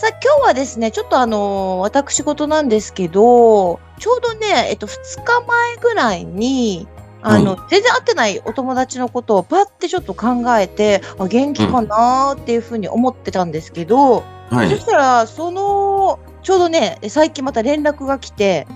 さあ、今日はですね、ちょっとあのー私事なんですけど、ちょうどね、えっと、2日前ぐらいに、あの、全然会ってないお友達のことをパッてちょっと考えて、あ、元気かなーっていうふうに思ってたんですけど、はい。そしたら、その、ちょうどね、最近また連絡が来て、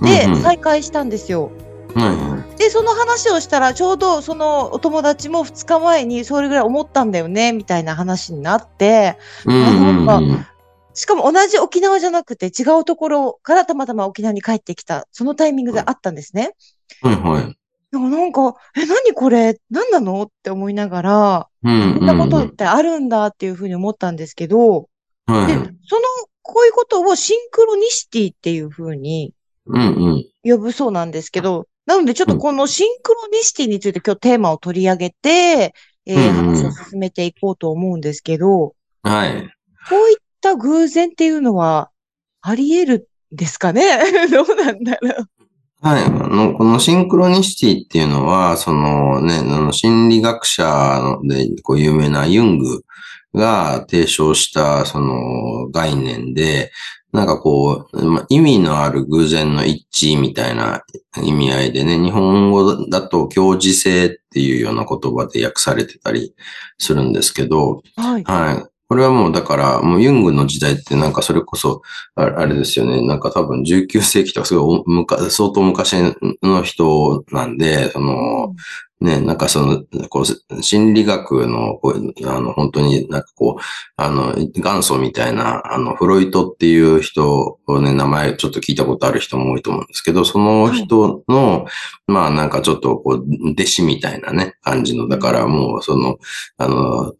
で、うんうん再会したんですよ。はで、その話をしたら、ちょうどそのお友達も2日前にそれぐらい思ったんだよね、みたいな話になって、い。うんうんうん。しかも同じ沖縄じゃなくて違うところからたまたま沖縄に帰ってきた、そのタイミングであったんですね。はいはい。でもなんか、え、何これ？何なの？って思いながら、うんこんなことってあるんだっていうふうに思ったんですけど、で、はい。その、こういうことをシンクロニシティっていうふうにうんうん。呼ぶそうなんですけど、なのでちょっとこのシンクロニシティについて今日テーマを取り上げて、えーうんうん話を進めていこうと思うんですけど、はい。こういった偶然っていうのはあり得るんですかね？どうなんだろう。はい。あの、このシンクロニシティっていうのは、そのね、あの心理学者でこう有名なユングが提唱したその概念で、なんかこう、ま意味のある偶然の一致みたいな意味合いでね、日本語だと共時性っていうような言葉で訳されてたりするんですけど、はい。はい。これはもうだから、もうユングの時代ってなんかそれこそ、あれですよね。なんか多分19世紀とかすごい相当昔の人なんで、その、ね、なんかその、こう、心理学の、こう、あの、本当になんかこう、あの、元祖みたいな、あの、フロイトっていう人をね、名前ちょっと聞いたことある人も多いと思うんですけど、その人の、まあなんかちょっとこう、弟子みたいなね、感じの、だからもうその、あの、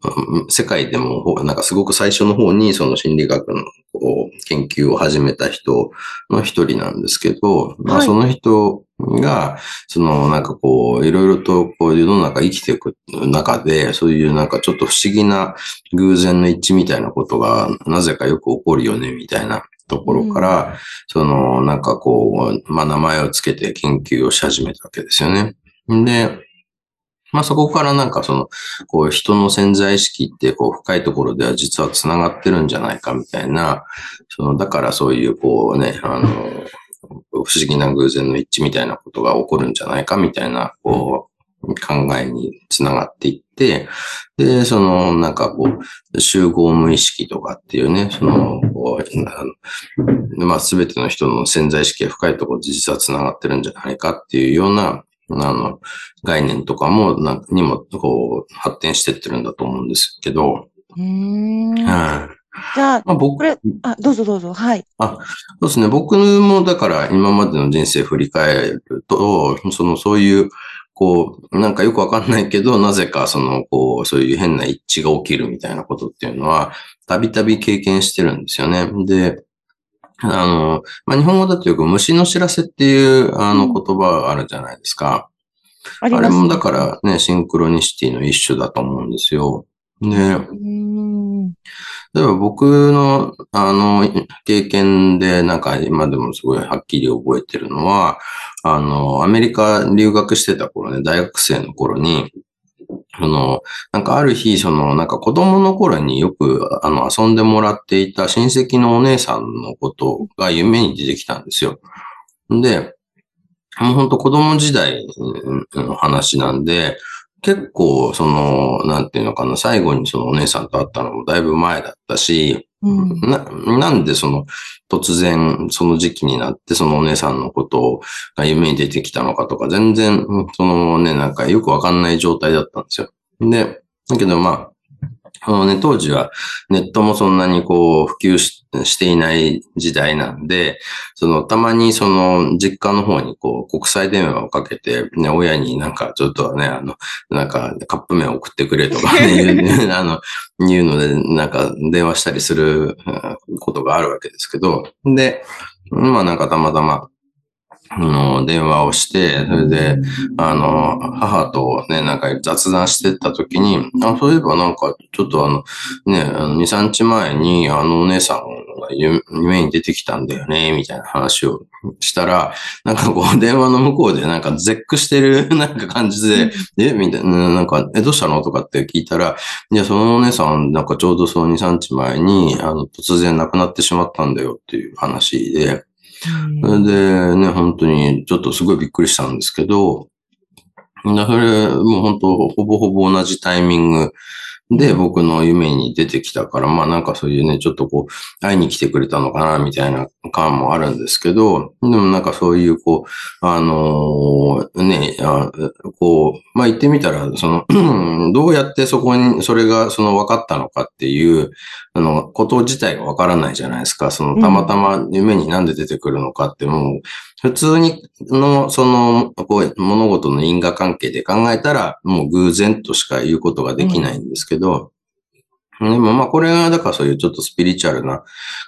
世界でもほ、なんかすごく最初の方にその心理学のこう研究を始めた人の一人なんですけど、まあはいその人が、そのなんかこう、いろいろとこう世の中生きていく中で、そういうなんかちょっと不思議な偶然の一致みたいなことがなぜかよく起こるよね、みたいなところから、そのなんかこう、まあ名前をつけて研究をし始めたわけですよね。で、まあそこからなんかその、こう人の潜在意識ってこう深いところでは実は繋がってるんじゃないかみたいな、そのだからそういうこうね、あの、不思議な偶然の一致みたいなことが起こるんじゃないかみたいな、こう、考えにつながっていって、で、その、なんかこう、集合無意識とかっていうね、その、こう、あのまあ、すべての人の潜在意識が深いところで実は繋がってるんじゃないかっていうような、あの、概念とかも、なにも、こう、発展してってるんだと思うんですけど、うーん。じはい。ゃあ、まあ、僕、これあ、どうぞどうぞ。はい。そうですね。僕もだから今までの人生振り返ると、そのそういう、こう、なんかよくわかんないけど、なぜかその、こう、そういう変な一致が起きるみたいなことっていうのは、たびたび経験してるんですよね。で、あの、まあ、日本語だとよく虫の知らせっていう、あの、うん言葉があるじゃないですか。あす。あれもだからね、シンクロニシティの一種だと思うんですよ。で。例えば僕の、あの、経験で、なんか今でもすごいはっきり覚えてるのは、あの、アメリカ留学してた頃ね、大学生の頃に、あの、なんかある日、その、なんか子供の頃によく、あの、遊んでもらっていた親戚のお姉さんのことが夢に出てきたんですよ。で、もう本当子供時代の話なんで、結構、その、なんていうのかな、最後にそのお姉さんと会ったのもだいぶ前だったし、うん。な、なんでその、突然、その時期になって、そのお姉さんのことが夢に出てきたのかとか、全然、そのね、なんかよくわかんない状態だったんですよ。で、だけどまあ、あのね、当時はネットもそんなにこう普及ししていない時代なんで、そのたまにその実家の方にこう国際電話をかけて、ね、親になんかちょっとね、あの、なんかカップ麺送ってくれとかね、言うあの、言うので、なんか電話したりすることがあるわけですけど、で、まあなんかたまたまあの、電話をして、それで、あの、母とね、なんか雑談してった時に、あ、そういえばなんか、ちょっとあの、ね、あの2、3日前に、あのお姉さんが夢に出てきたんだよね、みたいな話をしたら、なんかこう、電話の向こうでなんか絶句してる なんか感じで、え、みたいな、なんか、え、どうしたの？とかって聞いたら、いや、そのお姉さん、なんかちょうどその2、3日前に、あの、突然亡くなってしまったんだよっていう話で、それでね、本当にちょっとすごいびっくりしたんですけど、それ、もう本当、ほぼほぼ同じタイミングで、僕の夢に出てきたから、まあなんかそういうね、ちょっとこう、会いに来てくれたのかな、みたいな感もあるんですけど、でもなんかそういう、こう、あのー、ねあ、こう、まあ言ってみたら、その、どうやってそこに、それがその分かったのかっていう、あの、こと自体が分からないじゃないですか。その、たまたま夢になんで出てくるのかってもう、普通にの、その、こう、物事の因果関係で考えたら、もう偶然としか言うことができないんですけど、うん、でもまあこれが、だからそういうちょっとスピリチュアルな、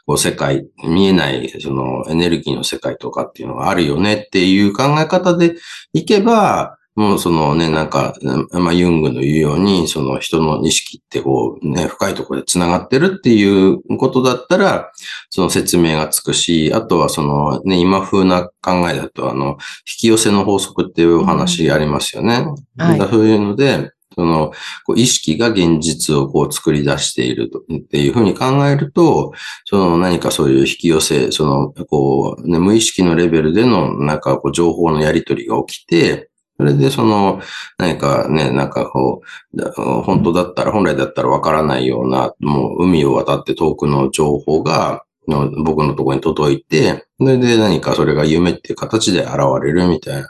こう世界、見えない、そのエネルギーの世界とかっていうのがあるよねっていう考え方でいけば、もうそのね、なんか、まあ、ユングの言うように、その人の意識ってこうね、深いところで繋がってるっていうことだったら、その説明がつくし、あとはそのね、今風な考えだと、あの、引き寄せの法則っていうお話ありますよね。うんはい、そういうので、その、こう意識が現実をこう作り出しているっていうふうに考えると、その何かそういう引き寄せ、その、こう、ね、無意識のレベルでの、なんかこう情報のやり取りが起きて、それでその、何かね、なんかこう、本当だったら、本来だったらわからないような、もう海を渡って遠くの情報が、の僕のところに届いて、それで何かそれが夢っていう形で現れるみたいな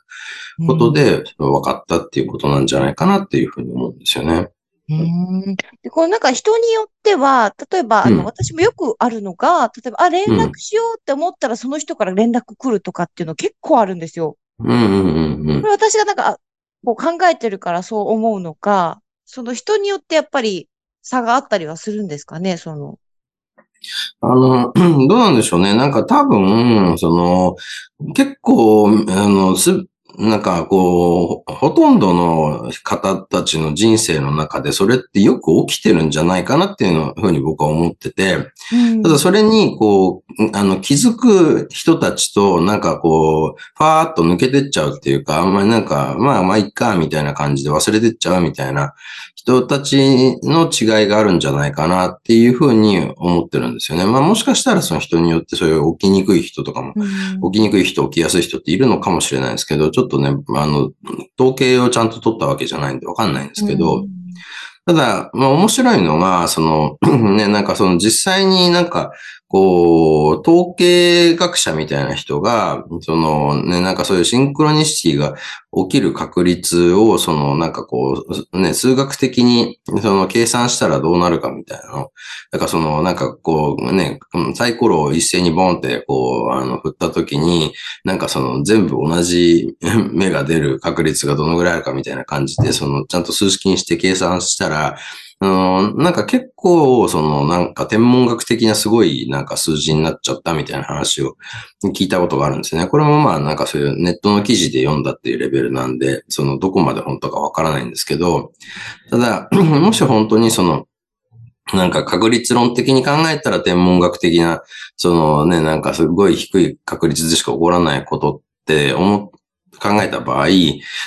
ことで分かったっていうことなんじゃないかなっていうふうに思うんですよね。うんでこうなんか人によっては、例えば、あの、私もよくあるのが、例えば、あ、連絡しようって思ったらその人から連絡来るとかっていうの結構あるんですよ。うんうんうんこれ私がなんか、こう考えてるからそう思うのか、その人によってやっぱり差があったりはするんですかね、その。あの、どうなんでしょうね。なんか多分、その、結構、あの、す、なんかこう、ほとんどの方たちの人生の中でそれってよく起きてるんじゃないかなっていうふうに僕は思ってて、ただそれにこう、あの気づく人たちとなんかこう、ファーっと抜けてっちゃうっていうか、あんまりなんか、まあまあいっか、みたいな感じで忘れてっちゃうみたいな人たちの違いがあるんじゃないかなっていうふうに思ってるんですよね。まあもしかしたらその人によってそういう起きにくい人とかも、起きにくい人、起きやすい人っているのかもしれないですけど、ちょっとね、あの、統計をちゃんと取ったわけじゃないんでわかんないんですけど、ただ、まあ面白いのが、その、ね、なんかその実際になんか、こう、統計学者みたいな人が、そのね、なんかそういうシンクロニシティが起きる確率を、そのなんかこう、ね、数学的にその計算したらどうなるかみたいなの。だからそのなんかこうね、サイコロを一斉にボンってこう、あの、振った時に、なんかその全部同じ 目が出る確率がどのぐらいあるかみたいな感じで、そのちゃんと数式にして計算したら、あの、なんか結構、その、なんか天文学的なすごい、なんか数字になっちゃったみたいな話を聞いたことがあるんですね。これもまあ、なんかそういうネットの記事で読んだっていうレベルなんで、その、どこまで本当かわからないんですけど、ただ、もし本当にその、なんか確率論的に考えたら天文学的な、そのね、なんかすごい低い確率でしか起こらないことって思っ考えた場合、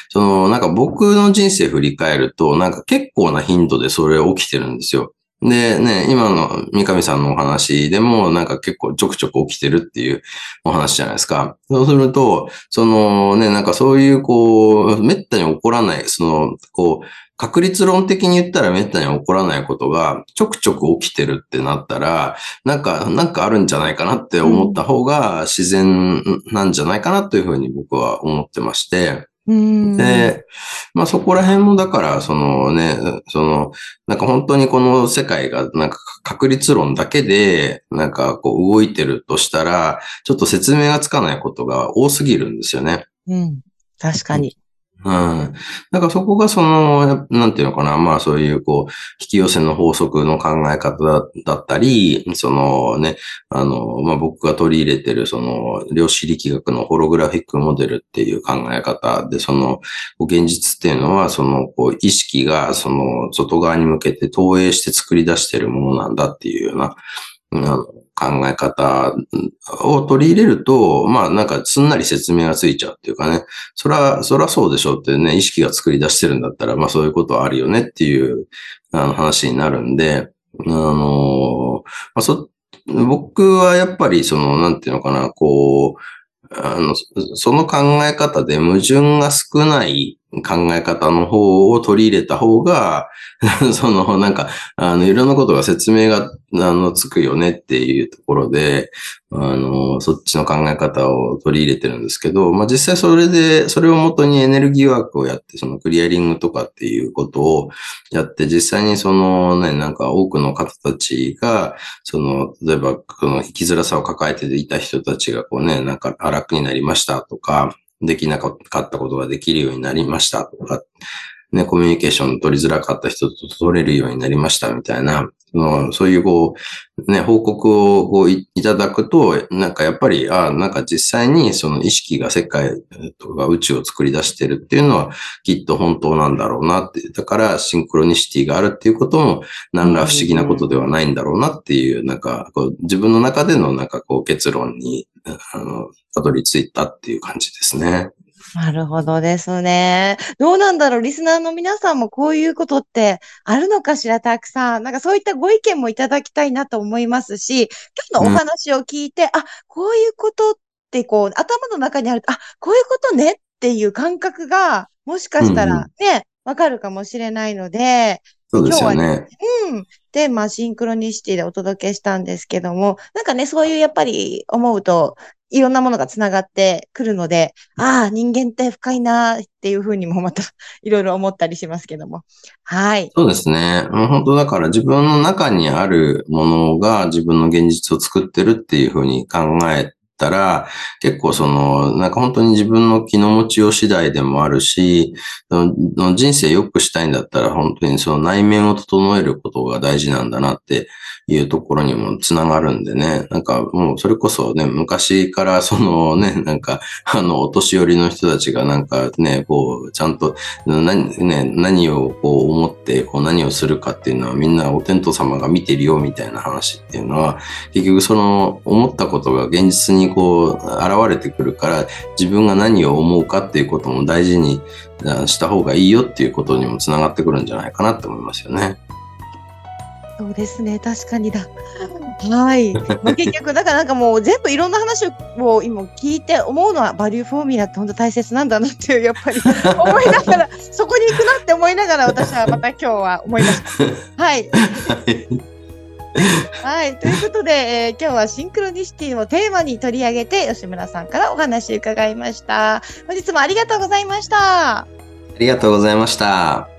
その、なんか僕の人生振り返ると、なんか結構な頻度でそれ起きてるんですよ。で、ね、今の三上さんのお話でも、なんか結構ちょくちょく起きてるっていうお話じゃないですか。そうすると、そのね、なんかそういうこう、滅多に起こらない、その、こう、確率論的に言ったらめったに起こらないことがちょくちょく起きてるってなったら、なんか、なんかあるんじゃないかなって思った方が自然なんじゃないかなというふうに僕は思ってまして、うん。で、まあそこら辺もだから、そのね、その、なんか本当にこの世界がなんか確率論だけで、なんかこう動いてるとしたら、ちょっと説明がつかないことが多すぎるんですよね。うん。確かに。うん。だからそこがその、なんていうのかな、まあそういうこう、引き寄せの法則の考え方だったり、そのね、あの、まあ僕が取り入れてるその、量子力学のホログラフィックモデルっていう考え方で、その、現実っていうのは、その、こう、意識がその、外側に向けて投影して作り出してるものなんだっていうような、考え方を取り入れると、まあなんかすんなり説明がついちゃうっていうかね、そら、そらそうでしょうってね、意識が作り出してるんだったら、まあそういうことはあるよねっていうあの話になるんで、あの、まあ、そ、僕はやっぱりその、なんていうのかな、こう、あの、その考え方で矛盾が少ない考え方の方を取り入れた方が、その、なんか、あの、いろんなことが説明が、あの、つくよねっていうところで、あの、そっちの考え方を取り入れてるんですけど、まあ、実際それで、それをもとにエネルギーワークをやって、そのクリアリングとかっていうことをやって、実際にそのね、なんか多くの方たちが、その、例えば、この生きづらさを抱えていた人たちがこうね、なんか楽になりましたとか、できなかったことができるようになりましたとか、ね、コミュニケーション取りづらかった人と取れるようになりましたみたいな、そのそういうこう、ね、報告をこういただくと、なんかやっぱり、ああなんか実際にその意識が世界とか宇宙を作り出してるっていうのはきっと本当なんだろうなって、だからシンクロニシティがあるっていうことも何ら不思議なことではないんだろうなっていう、なんかこう自分の中でのなんかこう結論に、あの、たどり着いたっていう感じですね。なるほどですね。どうなんだろうリスナーの皆さんもこういうことってあるのかしらたくさん。なんかそういったご意見もいただきたいなと思いますし、今日のお話を聞いて、うん、あ、こういうことってこう頭の中にあると、あ、こういうことねっていう感覚がもしかしたらね、わ、うん、かるかもしれないので、そうですよね。うん。で、まあ、シンクロニシティでお届けしたんですけども、なんかね、そういうやっぱり思うと、いろんなものがつながってくるので、ああ、人間って深いなっていうふうにもまた いろいろ思ったりしますけども。はい。そうですね。もう本当だから自分の中にあるものが自分の現実を作ってるっていうふうに考えたら、結構その、なんか本当に自分の気の持ちよう次第でもあるし、人生良くしたいんだったら本当にその内面を整えることが大事なんだなっていうところにもつながるんでね。なんかもうそれこそね、昔からそのね、なんかあの、お年寄りの人たちがなんかね、こう、ちゃんと何,、ね、何をこう思ってこう何をするかっていうのはみんなお天道様が見てるよみたいな話っていうのは、結局その思ったことが現実にこう現れてくるから自分が何を思うかっていうことも大事にした方がいいよっていうことにもつながってくるんじゃないかなって思いますよね。そうですね、確かにだ。はい。まあ、結局、だからなんかもう全部いろんな話を今聞いて思うのはバリューフォーミュラって本当大切なんだなっていう、やっぱり 思いながら、そこに行くなって思いながら私はまた今日は思いました。はい。はい。ということで、えー、今日はシンクロニシティをテーマに取り上げて、吉村さんからお話伺いました。本日もありがとうございました。ありがとうございました。